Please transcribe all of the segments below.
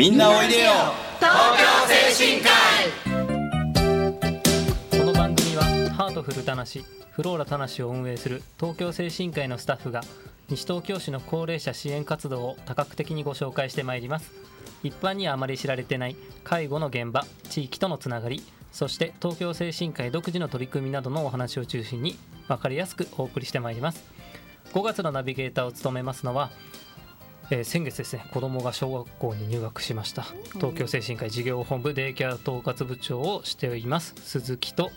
みんなおいでよ。この番組はハートフルたなしフローラたなしを運営する東京精神科医のスタッフが西東京市の高齢者支援活動を多角的にご紹介してまいります。一般にはあまり知られてない介護の現場地域とのつながりそして東京精神科医独自の取り組みなどのお話を中心に分かりやすくお送りしてまいります。5月のナビゲーターを務めますのはえー先月ですね子供が小学校に入学しました。東京精神科医事業本部デイケア統括部長をしています鈴木と。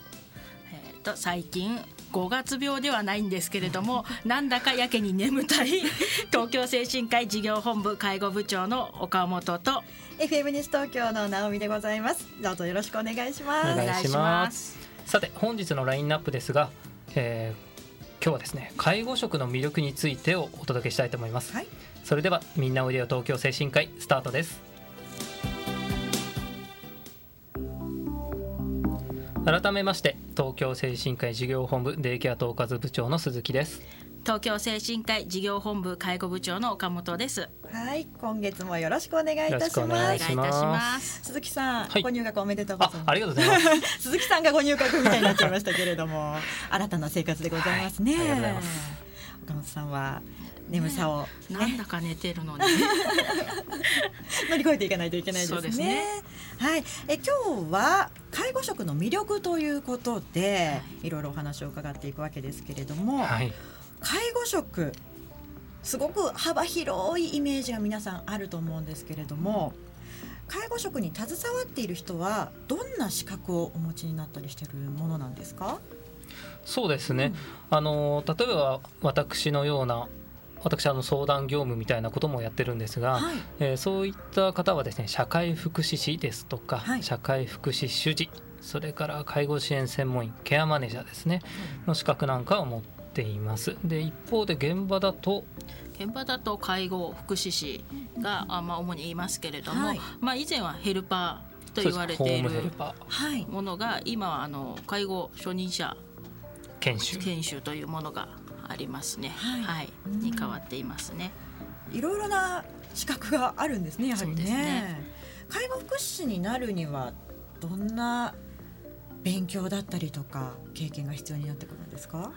えーと最近5月病ではないんですけれども なんだかやけに眠たい 東京精神科医事業本部介護部長の岡本と。FM 西東京の直美でございます。どうぞよろしくお願いしおます。願いします。さて本日のラインナップですが、えー今日はですね介護職の魅力についてをお届けしたいと思います、はいそれではみんなおいでよ東京精神科医スタートです。改めまして東京精神科医事業本部デイケア統括部長の鈴木です。東京精神科医事業本部介護部長の岡本です。はい今月もよろしくお願いいたします。いしお願いいたします。鈴木さん、はい。ご入学おめでとうございます。あありがとうございます。鈴木さんがご入学みたいになっちゃいましたけれども新たな生活でございますね、はいありがとうございます。岡本さんは眠さを、ねなんだか寝てるのに 乗り越えていかないといけないですね。すねはい、え今日は介護職の魅力ということで、い、ろいろお話を伺っていくわけですけれども、はい介護職すごく幅広いイメージが皆さんあると思うんですけれども。介護職に携わっている人はどんな資格をお持ちになったりしているものなんですか？そうですね、あの例えば私のような私あの相談業務みたいなこともやってるんですが、はい。えーそういった方はですね社会福祉士ですとか、はい。社会福祉主事それから介護支援専門員ケアマネージャーですねの資格なんかを持っています。で一方で現場だと現場だと介護福祉士が、あまあ、主に言いますけれども、はい。まあ、以前はヘルパーと言われている。ものが今はあの介護初任者研修。研修というものがありますね。はい。はい、うん。に変わっていますね。いろいろな資格があるんですねやはりね。ね。介護福祉士になるにはどんな勉強だったりとか経験が必要になってくるんですか？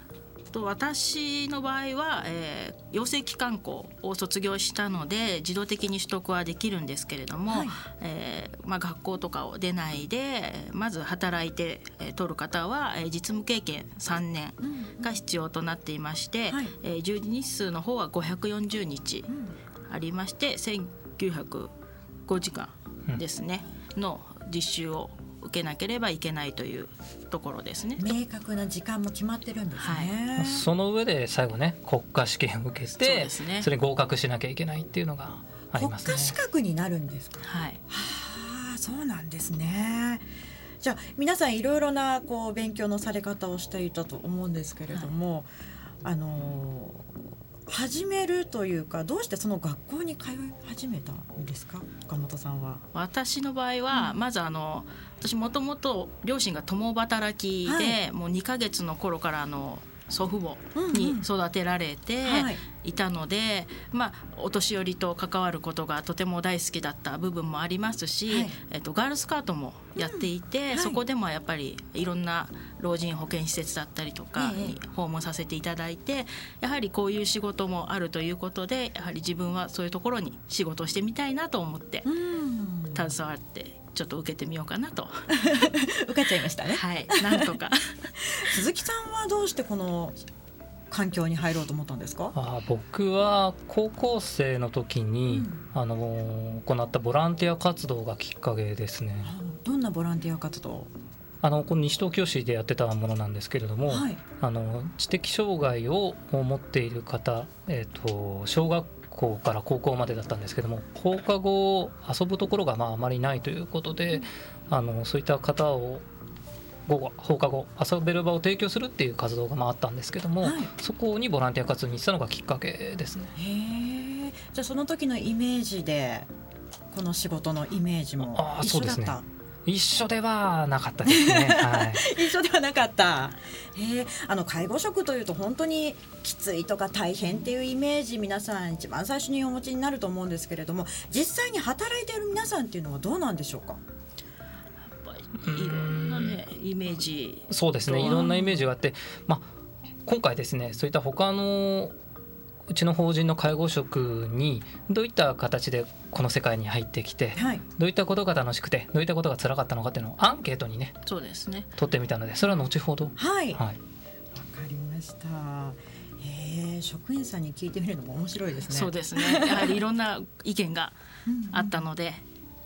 と私の場合は、えー養成機関校を卒業したので自動的に取得はできるんですけれども、はい。えーまあ、学校とかを出ないでまず働いて、えー取る方は、えー実務経験3年が必要となっていまして、はい。えー従事日数の方は540日うん。ありまして1905時間ですね、の実習を受けなければいけないというところですね。明確な時間も決まってるんですね、その上で最後ね国家試験を受けてですね。それに合格しなきゃいけないっていうのがあり国ますね。家資格になるんですか？はい。はあそうなんですね。じゃあ皆さんいろいろなこう勉強のされ方をしていたと思うんですけれども、あのー始めるというかどうしてその学校に通い始めたんですか？岡本さんは。私の場合は、まずあの私もともと両親が共働きで、はもう2ヶ月の頃からあの祖父母うんうん。に育てられてはい。いたので、まあ、お年寄りと関わることがとても大好きだった部分もありますし、はい。えっと、ガールスカートもやっていて、はい。そこでもやっぱりいろんな老人保健施設だったりとかええ。に訪問させていただいてやはりこういう仕事もあるということでやはり自分はそういうところに仕事をしてみたいなと思ってうん。携わってちょっと受けてみようかなと 受かっちゃいましたね。はいなんとか 鈴木さんはどうしてこの環境に入ろうと思ったんですか？あー僕は高校生の時に、うんあのー行ったボランティア活動がきっかけですね。どんなボランティア活動？あのこの西東京市でやってたものなんですけれども、はい。あの知的障害を持っている方、えー、と小学校から高校までだったんですけども放課後遊ぶところがまああまりないということで、あのそういった方を午後放課後遊べる場を提供するっていう活動がまああったんですけども、はいそこにボランティア活動に行ったのがきっかけですね。へえ。じゃあその時のイメージでこの仕事のイメージも一緒だった？一緒ではなかったですね。はい。一緒ではなかった。えー、あの介護職というと本当にきついとか大変っていうイメージ皆さん一番最初にお持ちになると思うんですけれども実際に働いている皆さんっていうのはどうなんでしょうか？いろんなねイメージ。そうですね。いろんなイメージがあって、まあ今回ですね、そういった他のうちの法人の介護職にどういった形でこの世界に入ってきて、はい。どういったことが楽しくてどういったことが辛かったのかっていうのをアンケートにねそうですね。取ってみたので、それは後ほど。はい。わ、はい。かりました。へえ職員さんに聞いてみるのも面白いですね。そうですね。やはりいろんな意見があったので、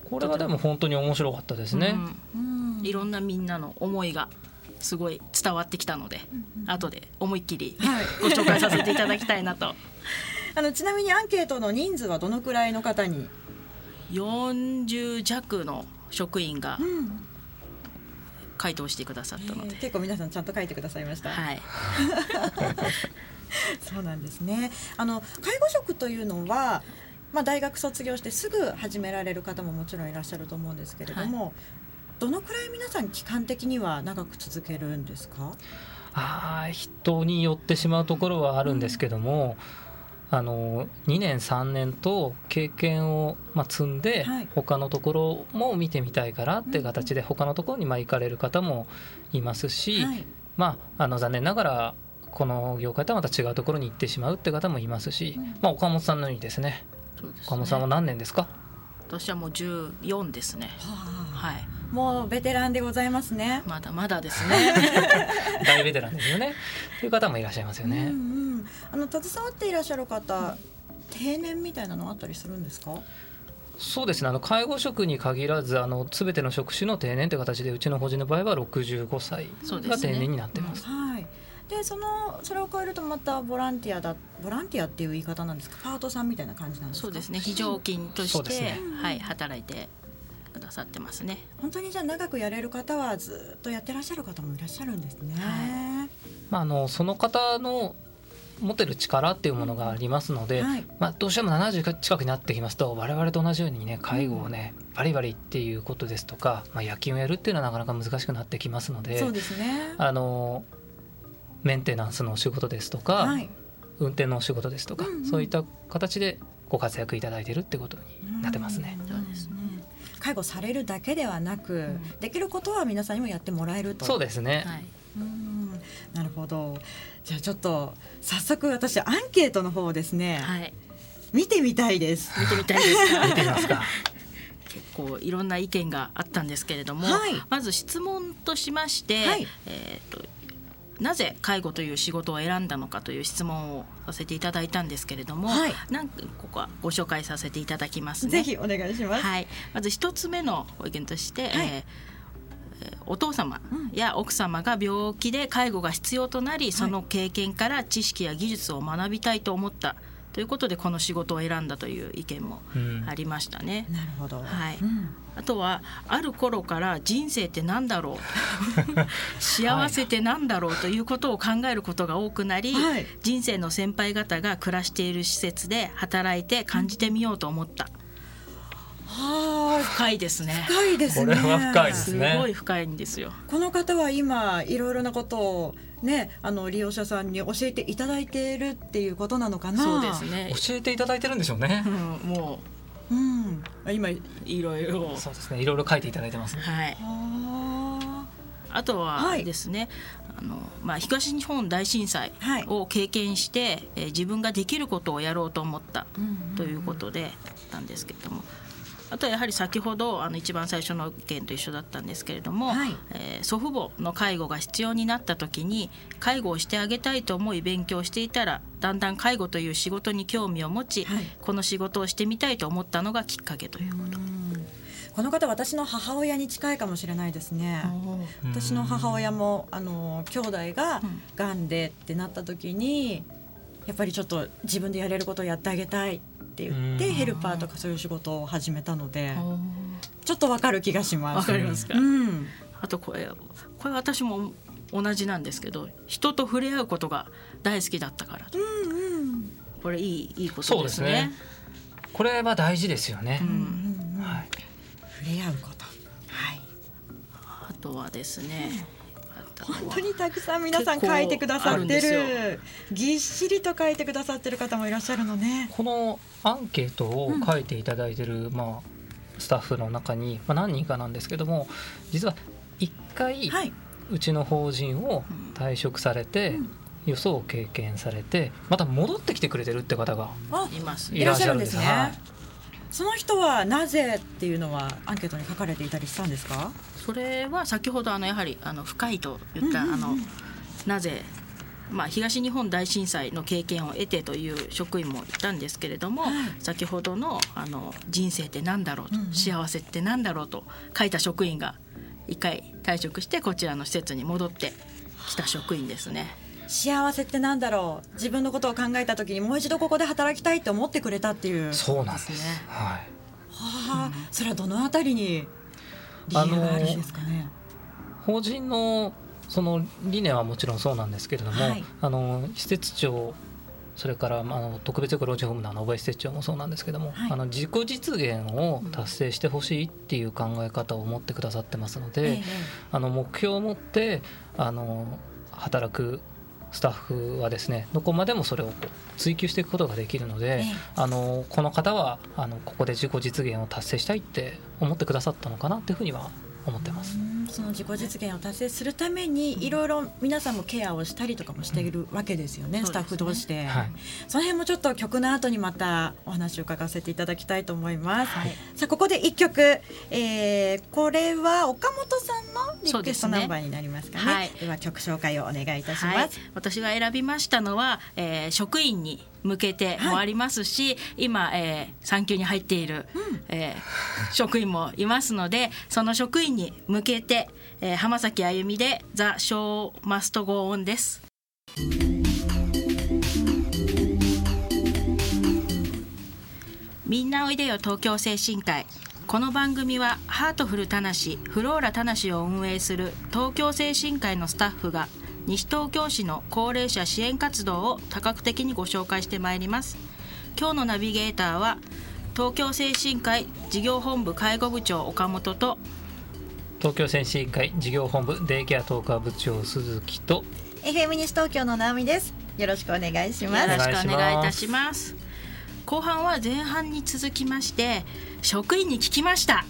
これはでも本当に面白かったですね。うん。うん。いろんなみんなの思いがすごい伝わってきたので、後で思いっきりはい。ご紹介させていただきたいなと。あのちなみにアンケートの人数はどのくらいの方に、40弱の職員がうん。回答してくださったので、結構皆さんちゃんと書いてくださいました、はい、そうなんですね。あの介護職というのはまあ、大学卒業してすぐ始められる方ももちろんいらっしゃると思うんですけれども、どのくらい皆さん期間的には長く続けるんですか？あー人によってしまうところはあるんですけども、あの2年3年と経験を、まあ、積んで、はい。他のところも見てみたいからっていう形で他のところにまあ行かれる方もいますし、はい。まあ、あの残念ながらこの業界とはまた違うところに行ってしまうって方もいますし、うん。まあ、岡本さんのようにですね。そうです岡本さんはね何年ですか？私はもう14ですね。はあ。はいもうベテランでございますね。まだまだですね。大ベテランですよね。という方もいらっしゃいますよね。うんうん、あの携わっていらっしゃる方、定年みたいなのあったりするんですか？そうですね。あの介護職に限らずあの全ての職種の定年という形でうちの法人の場合は65歳そうですね。が定年になってます。はい。でそのそれを超えるとまたボランティアだボランティアっていう言い方なんですか？パートさんみたいな感じなんですか？そうですね。非常勤として、ね。はい働いてくださってますね本当にじゃあ長くやれる方はずっとやってらっしゃる方もいらっしゃるんですね。はまあ、あのその方の持ってる力っていうものがありますので、はいまあ、どうしても70近くになってきますと我々と同じようにね介護をねバリバリっていうことですとか、まあ、夜勤をやるっていうのはなかなか難しくなってきますのでそうですね。あのメンテナンスのお仕事ですとか、はい。運転のお仕事ですとか、うんうんそういった形でご活躍いただいているってことになってますね。うんそうですね介護されるだけではなく、んできることは皆さんにもやってもらえると。そうですね、はいうんなるほど。じゃあちょっと早速私アンケートの方をですね、はい見てみたいです。見てみたいですか？見てみますか？結構いろんな意見があったんですけれども、はいまず質問としまして、はいえー、となぜ介護という仕事を選んだのかという質問をさせていただいたんですけれども、はい何個かご紹介させていただきますね。ぜひお願いします。はい、まず一つ目のご意見として、はいえーえーお父様や奥様が病気で介護が必要となり、その経験から知識や技術を学びたいと思ったということでこの仕事を選んだという意見もうん。ありましたね。なるほど。はい。うん。あとはある頃から人生って何だろう？幸せって何だろうということを考えることが多くなり、はい。人生の先輩方が暮らしている施設で働いて感じてみようと思った、はあ、深いですね。深いですね。これは深いですすねごい深いんですよ。この方は今いろいろなことをね、あの利用者さんに教えていただいているっていうことなのかな？そうです。ね、教えていただいてるんでしょうねう。ん、もうん。あ今。ういろいろそうですねいろいろ書いていただいてます。はいはあとははいですね、あのまあ、東日本大震災はいを経験して、えー自分ができることをやろうと思ったということでなんですけれども。あとはやはり先ほどあの一番最初の意見と一緒だったんですけれども、はい。えー祖父母の介護が必要になった時に介護をしてあげたいと思い勉強していたらだんだん介護という仕事に興味を持ち、はい。この仕事をしてみたいと思ったのがきっかけということ。うん。この方私の母親に近いかもしれないですね。うん私の母親もあの兄弟がうん。がんでってなった時にやっぱりちょっと自分でやれることをやってあげたいって言ってうんヘルパーとかそういう仕事を始めたのでちょっとわかる気がします。わかりますか、うん、あとこれこれ私も同じなんですけど人と触れ合うことが大好きだったからとうんうんこれいいいいことそうですすね。これは大事ですよねう。うんんうんはい。触れ合うこと。はい。はですね、本当にたくさん皆さん書いてくださってる。ぎっしりと書いてくださってる方もいらっしゃるのね。このアンケートを書いていただいてる、うん、まあ、スタッフの中に、まあ、何人かなんですけども実は1回、はい、うちの法人を退職されて、うん。よそを経験されてまた戻ってきてくれてるって方がいますいらっしゃるんですね。はい、その人はなぜっていうのはアンケートに書かれていたりしたんですか？それは先ほどあのやはりあの深いと言った、あのなぜまあ、東日本大震災の経験を得てという職員もいたんですけれども、はい、先ほどのあの人生って何だろうと、うんうん、幸せって何だろうと書いた職員が一回退職してこちらの施設に戻ってきた職員ですね。幸せってなんだろう？自分のことを考えた時にもう一度ここで働きたいと思ってくれたっていう。そうなんです。ね。はい。はあ、それはどのあたりに理由があるんですかね？法人のその理念はもちろんそうなんですけれども、はい、あの施設長それから、まあ、の特別養護老人ホームの小林施設長もそうなんですけども、はい、あの自己実現を達成してほしいっていう考え方を持ってくださってますので、うん、あの目標を持ってあの働くスタッフはですねどこまでもそれをこう追求していくことができるので、あのこの方はあのここで自己実現を達成したいって思ってくださったのかなというふうには思ってます。その自己実現を達成するためにいろいろ皆さんもケアをしたりとかもしているわけですよね、うん、スタッフ同士で、はい、その辺もちょっと曲の後にまたお話を伺わせていただきたいと思います、はい、さあここで一曲、えー、これは岡本さんのリクエストナンバーになりますかね、ね。はい、では曲紹介をお願いいたします、私が選びましたのは、えー、職員に向けてもありますし、はい、今、えー、産休に入っている、うん、えー、職員もいますのでその職員に向けて、えー、浜崎あゆみで「ザ・ショー・マスト・ゴー・オン」です。みんなおいでよ東京精神科医この番組はハートフルたなしフローラたなしを運営する東京精神科医のスタッフが西東京市の高齢者支援活動を多角的にご紹介してまいります今日のナビゲーターは東京精神科医事業本部介護部長岡本と東京精神科医事業本部デイケアトーカー部長鈴木と FM 西東京の直美です。よろしくお願いします。よろしくお願いいたします。後半は前半に続きまして職員に聞きました。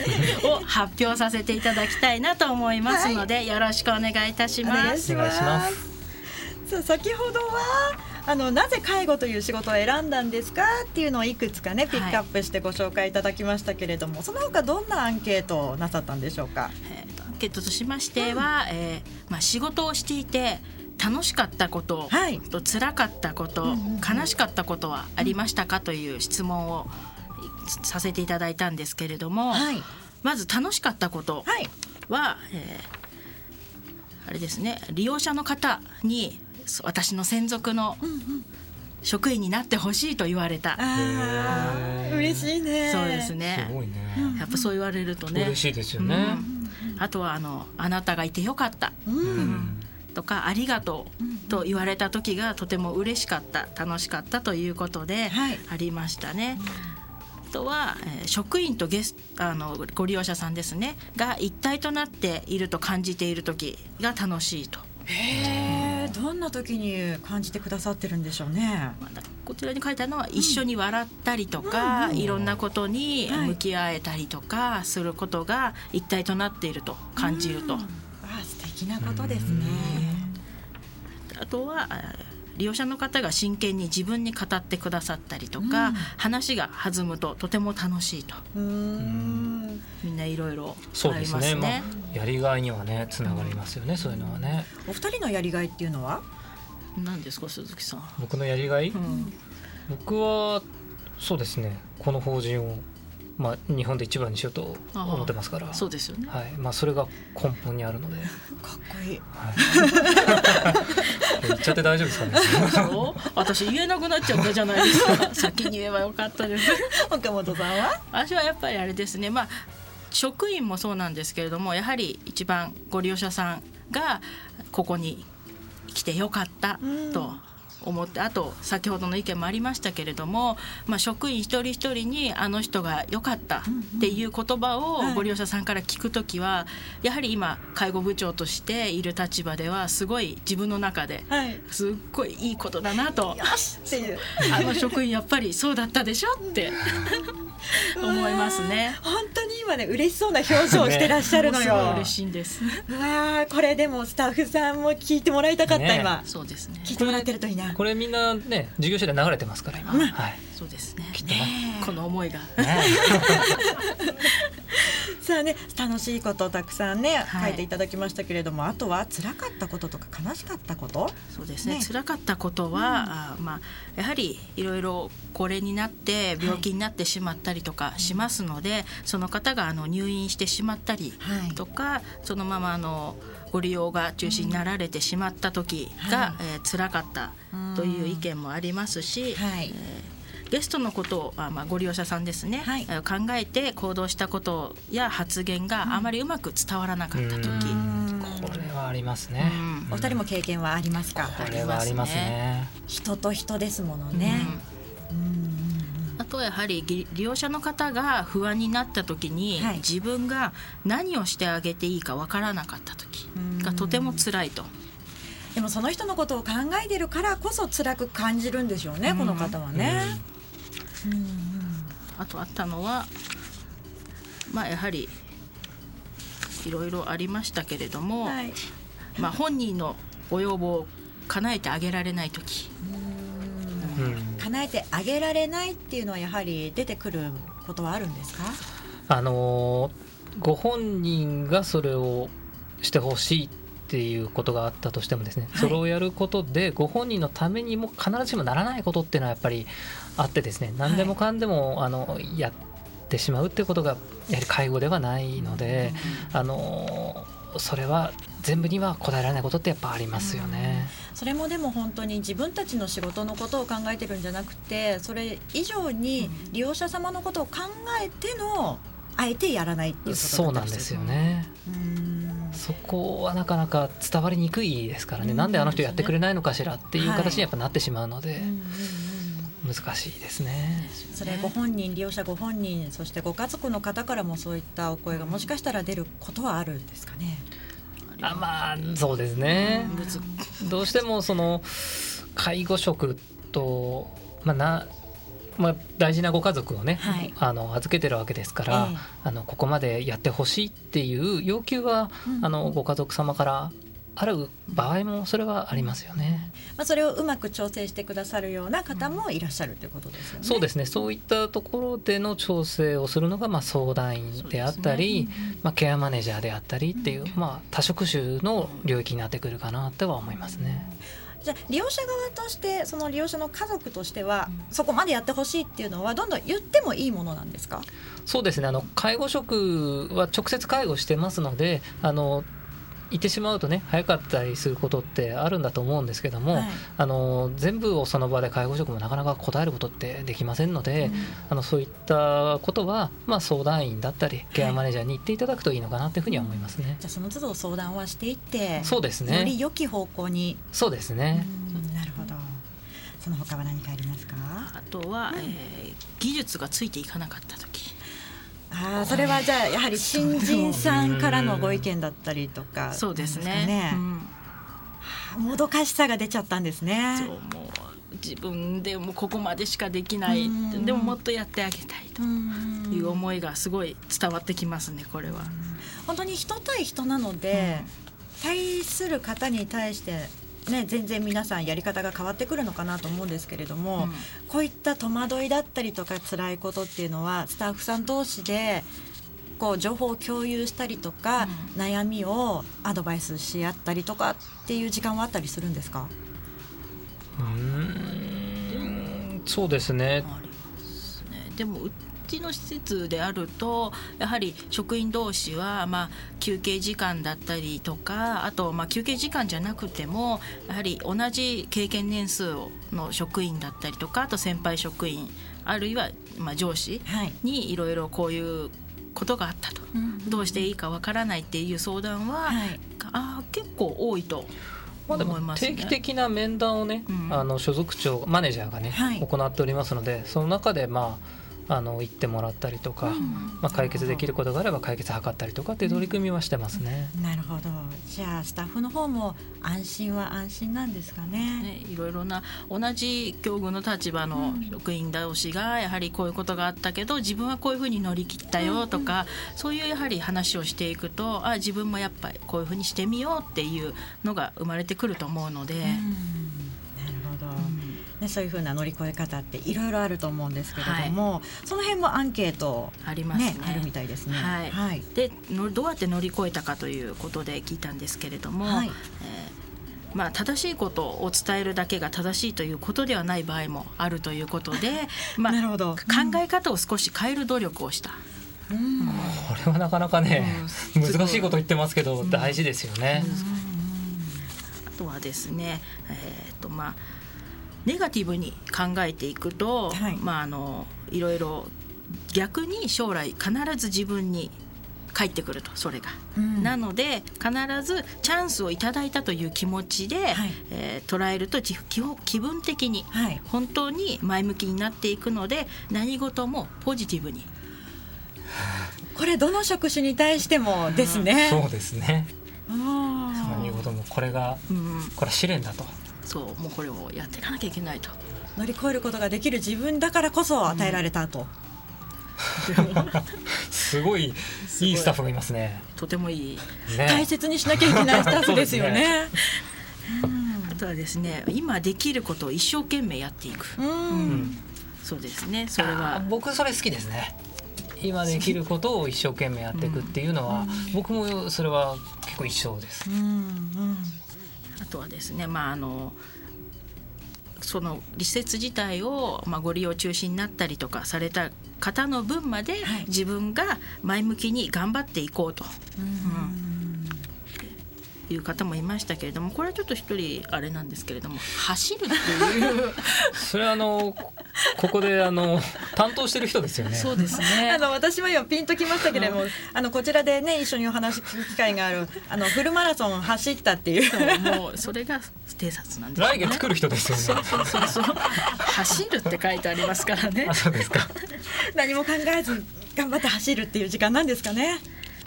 を発表させていただきたいなと思いますので、はい、よろしくお願いいたします。お願いします。さあ先ほどはあのなぜ介護という仕事を選んだんですかっていうのをいくつかねピックアップしてご紹介いただきましたけれども、はい、その他どんなアンケートをなさったんでしょうか？えー、アンケートとしましては、うん、えー、まあ仕事をしていて楽しかったこと、はい、と辛かったこと、うんうんうん、悲しかったことはありましたかという質問をさせていただいたんですけれども、はい、まず楽しかったことは、はい、えー、あれですね利用者の方に私の専属の職員になってほしいと言われた。嬉しいね。そうですね。ねやっぱそう言われるとね。嬉しいですよね。うん、あとはあのあなたがいてよかった。とかありがとうと言われた時がとても嬉しかった楽しかったということでありましたね。はいとは、えー、職員とゲスあのご利用者さんですねが一体となっていると感じている時が楽しいと。へえ、どんな時に感じてくださってるんでしょうね？こちらに書いてあるのは一緒に笑ったりとか、うん、いろんなことに向き合えたりとかすることが一体となっていると感じると。うん、あ素敵なことですね。あとは利用者の方が真剣に自分に語ってくださったりとか、うん、話が弾むととても楽しいと。みんないろいろそうですね、まあ、やりがいにはねつながりますよね、うん、そういうのはね。お二人のやりがいっていうのは？何ですか鈴木さん僕のやりがい、うん、僕はそうですね。この法人をまあ、日本で一番にしようと思ってますから。そうですよね、はい。まあ、それが根本にあるので。かっこいい、はい、言っちゃって大丈夫ですかね。私言えなくなっちゃったじゃないですか。先に言えばよかったです。岡本さんは？私はやっぱりあれですね。まあ職員もそうなんですけれどもやはり一番ご利用者さんがここに来てよかったと思ってあと先ほどの意見もありましたけれども、まあ、職員一人一人にあの人が良かったっていう言葉をご利用者さんから聞く時はやはり今介護部長としている立場ではすごい自分の中ですっごいいいことだなと、っていう。あの職員やっぱりそうだったでしょって 思いますね。本当に今ね嬉しそうな表情をしてらっしゃるのよ。嬉しいんです。わあこれでもスタッフさんも聞いてもらいたかった、ね今そうですね。聞いてもらってるといいな。これみんなね授業所で流れてますから今、はいそうですね。きっとねこの思いが。ね さあね楽しいことたくさんね、はい。書いていただきましたけれどもあとは辛かったこととか悲しかったこと？そうですね。ね。辛かったことは、あまあ、やはりいろいろ高齢になって病気になってしまったりとかしますので、その方があの入院してしまったりはい。とか、そのままあのご利用が中止になられてしまった時が、はいえー辛かったという意見もありますし、はいゲストのことをあ、まあ、ご利用者さんですね、はい。えー考えて行動したことや発言があまりうまく伝わらなかった時、うん。これはありますね、うん。お二人も経験はありますか、これはありますね。人と人ですものね、うん。あとはやはり利利用者の方が不安になった時に、はい。自分が何をしてあげていいかわからなかった時がとても辛いと。でもその人のことを考えてるからこそ辛く感じるんでしょうね、この方はね、あとあったのはまあやはりいろいろありましたけれども、はい。まあ本人のご要望を叶えてあげられない時。うん。叶えてあげられないっていうのはやはり出てくることはあるんですか？あのーご本人がそれをしてほしいっていうことがあったとしてもですね、はい。それをやることでご本人のためにも必ずしもならないことっていうのはやっぱりあってですね何でもかんでも、あのやってしまうっていうことがやはり介護ではないので、あのーそれは全部には答えられないことってやっぱありますよね。それもでも本当に自分たちの仕事のことを考えてるんじゃなくてそれ以上に利用者様のことを考えてのあえてやらないっていうことそうなんですよね。うんそこはなかなか伝わりにくいですからね、うんなんであの人やってくれないのかしらっていう形にやっぱなってしまうので、うんうんうん難しいですね。それご本人利用者ご本人そしてご家族の方からもそういったお声がもしかしたら出ることはあるんですかね？あまあそうですね。どうしてもその介護職と、まあなまあ、大事なご家族をね、はい。あの預けてるわけですから、ええ。あのここまでやってほしいっていう要求は、うん。あのご家族様からある場合もそれはありますよね。まあそれをうまく調整してくださるような方もいらっしゃるということですよね。そうですね。そういったところでの調整をするのが、まあ、相談員であったり、まあ、ケアマネージャーであったりっていう、まあ、多職種の領域になってくるかなとは思いますね。じゃあ利用者側としてその利用者の家族としては、そこまでやってほしいっていうのはどんどん言ってもいいものなんですか？そうですね。あの介護職は直接介護してますのであの言ってしまうとね早かったりすることってあるんだと思うんですけども、はい。あの全部をその場で介護職もなかなか答えることってできませんので、あのそういったことは、まあ、相談員だったりケアマネージャーに言っていただくといいのかなというふうには思いますね。じゃあその都度相談はしていってそうですよりね良き方向に、そうですね。うん。なるほど。その他は何かありますか？あとは、えー技術がついていかなかった時ああそれはじゃあやはり新人さんからのご意見だったりとかそうですね。うん。もどかしさが出ちゃったんですね。そうもう自分でもここまでしかできない。うん。でももっとやってあげたいとうん。いう思いがすごい伝わってきますねこれは。本当に人対人なので、対する方に対してね、全然皆さんやり方が変わってくるのかなと思うんですけれども、うん。こういった戸惑いだったりとか辛いことっていうのはスタッフさん同士でこう情報を共有したりとか、悩みをアドバイスし合ったりとかっていう時間はあったりするんですか？うーん。そうですね。ね。でもうちの施設であるとやはり職員同士は、まあ、休憩時間だったりとかあと、まあ、休憩時間じゃなくてもやはり同じ経験年数の職員だったりとかあと先輩職員あるいは、まあ、上司はい、にいろいろこういうことがあったと、どうしていいかわからないっていう相談は、はい。あー結構多いとまあ、でも思いますね。定期的な面談をね、うん。あの所属長マネージャーがね、はい。行っておりますのでその中でまああの行ってもらったりとか、うん。まあ、解決できることがあれば解決図ったりとかっていう取り組みはしてますね。なるほど。じゃあスタッフの方も安心は安心なんですかね。ね、いろいろな同じ境遇の立場の職員同士がやはりこういうことがあったけど自分はこういうふうに乗り切ったよとか、そういうやはり話をしていくとあ自分もやっぱりこういうふうにしてみようっていうのが生まれてくると思うので、うんね、そういうふうな乗り越え方っていろいろあると思うんですけれども、その辺もアンケート、ありますね。ねあるみたいですね。はい。はい。でのどうやって乗り越えたかということで聞いたんですけれども、はい。えーまあ、正しいことを伝えるだけが正しいということではない場合もあるということで、まあ、なるほど。考え方を少し変える努力をした。うん。これはなかなかね、うん。難しいこと言ってますけど、大事ですよね。あとはですね、えーとまあ、ネガティブに考えていくと、はいまあ、あのいろいろ逆に将来必ず自分に返ってくるとそれが。うんなので必ずチャンスをいただいたという気持ちで、はいえー捉えるとじ基本気分的にはい本当に前向きになっていくので何事もポジティブにこれどの職種に対してもですね。そうですね。何事もこれがうん、これは試練だと。そうもうこれをやっていかなきゃいけないと。乗り越えることができる自分だからこそ与えられたと。すごいいいスタッフがいますね。とてもいいね大切にしなきゃいけないスタッフですよね。あとはですね今できることを一生懸命やっていく、うん、うんそうですねそれあはー僕それ好きですね。今できることを一生懸命やっていくっていうのは、僕もそれは結構一緒ですう。んうんあとはですねまああのその施設自体を、まあ、ご利用中止になったりとかされた方の分まではい。自分が前向きに頑張っていこうと。いう方もいましたけれどもこれはちょっと一人あれなんですけれども。走るっていう。それはあのここであの担当してる人ですよね。そうですねあの私も今ピンときましたけれども、あのこちらでね一緒にお話聞く機会があるあのフルマラソン走ったっていう。そうもうそれが偵察なんですよね来月来る人ですよね。そうそうそう走るって書いてありますからねあそうですか。何も考えず頑張って走るっていう時間なんですかね。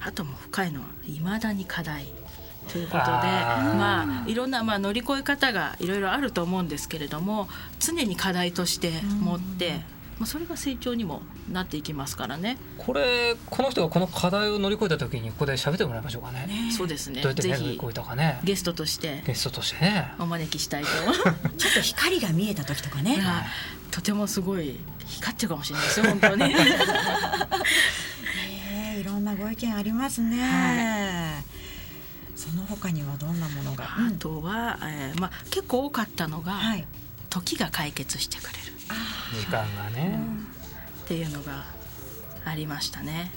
あともう深いのはいまだに課題ということでまあいろんな、まあ、乗り越え方がいろいろあると思うんですけれども常に課題として持って、まあ、それが成長にもなっていきますからねこれこの人がこの課題を乗り越えた時にここで喋ってもらいましょうかね。そうですねどうやってぜひね乗り越えたかね。ゲストとしてゲストとしてね。お招きしたいと ちょっと光が見えた時とかね。はいとてもすごい光ってるかもしれないですよ本当に。えーいろんなご意見ありますね。その他にはどんなものが？あとは、えーまあ、結構多かったのが、はい。時が解決してくれる時間がね。っていうのがありましたね。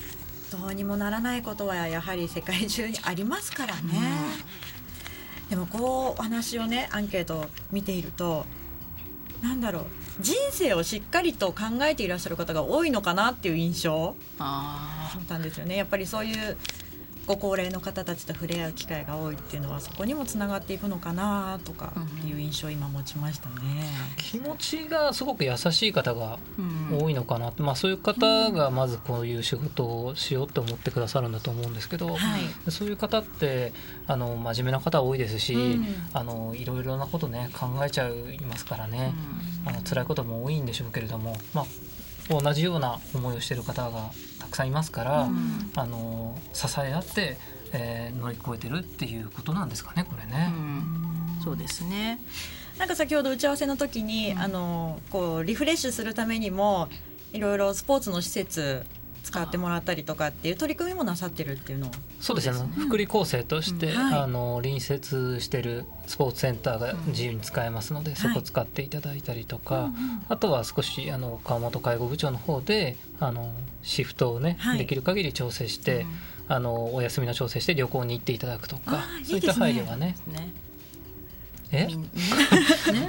どうにもならないことはやはり世界中にありますからね。でもこうお話をねアンケートを見ているとなんだろう人生をしっかりと考えていらっしゃる方が多いのかなっていう印象をあ持ったんですよね。やっぱりそういうご高齢の方たちと触れ合う機会が多いっていうのはそこにもつながっていくのかなとかっていう印象を今持ちましたね。気持ちがすごく優しい方が多いのかなって、まあ、そういう方がまずこういう仕事をしようと思ってくださるんだと思うんですけど、はい。そういう方ってあの真面目な方多いですし、うん。あのいろいろなことね考えちゃいますからね、あの辛いことも多いんでしょうけれども、まあ、同じような思いをしている方がたくさんいますから、うんあの支え合って、えー乗り越えてるっていうことなんですかねこれうね。んそうですね。なんか先ほど打ち合わせの時に、うんあのこうリフレッシュするためにもいろいろスポーツの施設使ってもらったりとかっていう取り組みもなさってるっていうのをそうですね。ね。福利厚生として、うん。はい。あの隣接してるスポーツセンターが自由に使えますので、そこ使っていただいたりとか、あとは少しあの川本介護部長の方であのシフトをね、はい。できる限り調整して、あのお休みの調整して旅行に行っていただくとかそういった配慮がねね。ね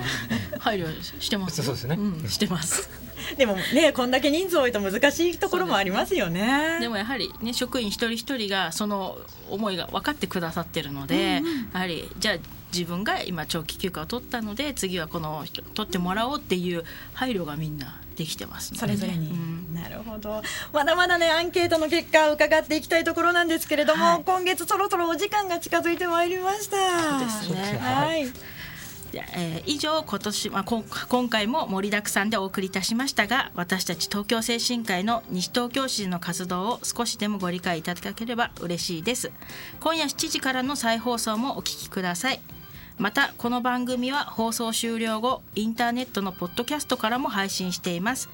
配慮してます。そうですねんしてます。でもねこんだけ人数多いと難しいところもありますよね。でもやはりね職員一人一人がその思いが分かってくださってるので、やはりじゃあ自分が今長期休暇を取ったので次はこの人取ってもらおうっていう配慮がみんなできてます、ね、それぞれに、うん、なるほど。まだまだねアンケートの結果を伺っていきたいところなんですけれども、はい、今月そろそろお時間が近づいてまいりました。そうですね。はい。えー、以上今年、まあ、今回も盛りだくさんでお送りいたしましたが私たち東京精神科医の西東京市の活動を少しでもご理解いただければ嬉しいです。今夜7時からの再放送もお聞きくださいまたこの番組は放送終了後インターネットのポッドキャストからも配信しています。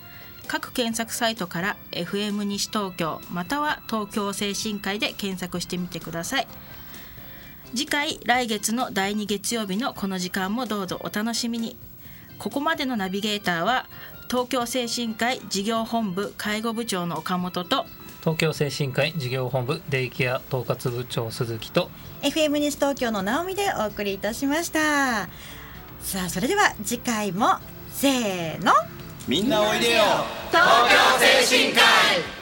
各検索サイトから FM 西東京または東京精神科医で検索してみてください。次回来月の第2月曜日のこの時間もどうぞお楽しみに。ここまでのナビゲーターは東京精神科医事業本部介護部長の岡本と東京精神科医事業本部デイケア統括部長鈴木と FM 西東京の直美でお送りいたしました。さあそれでは次回もせーの。みんなおいでよ。東京精神科医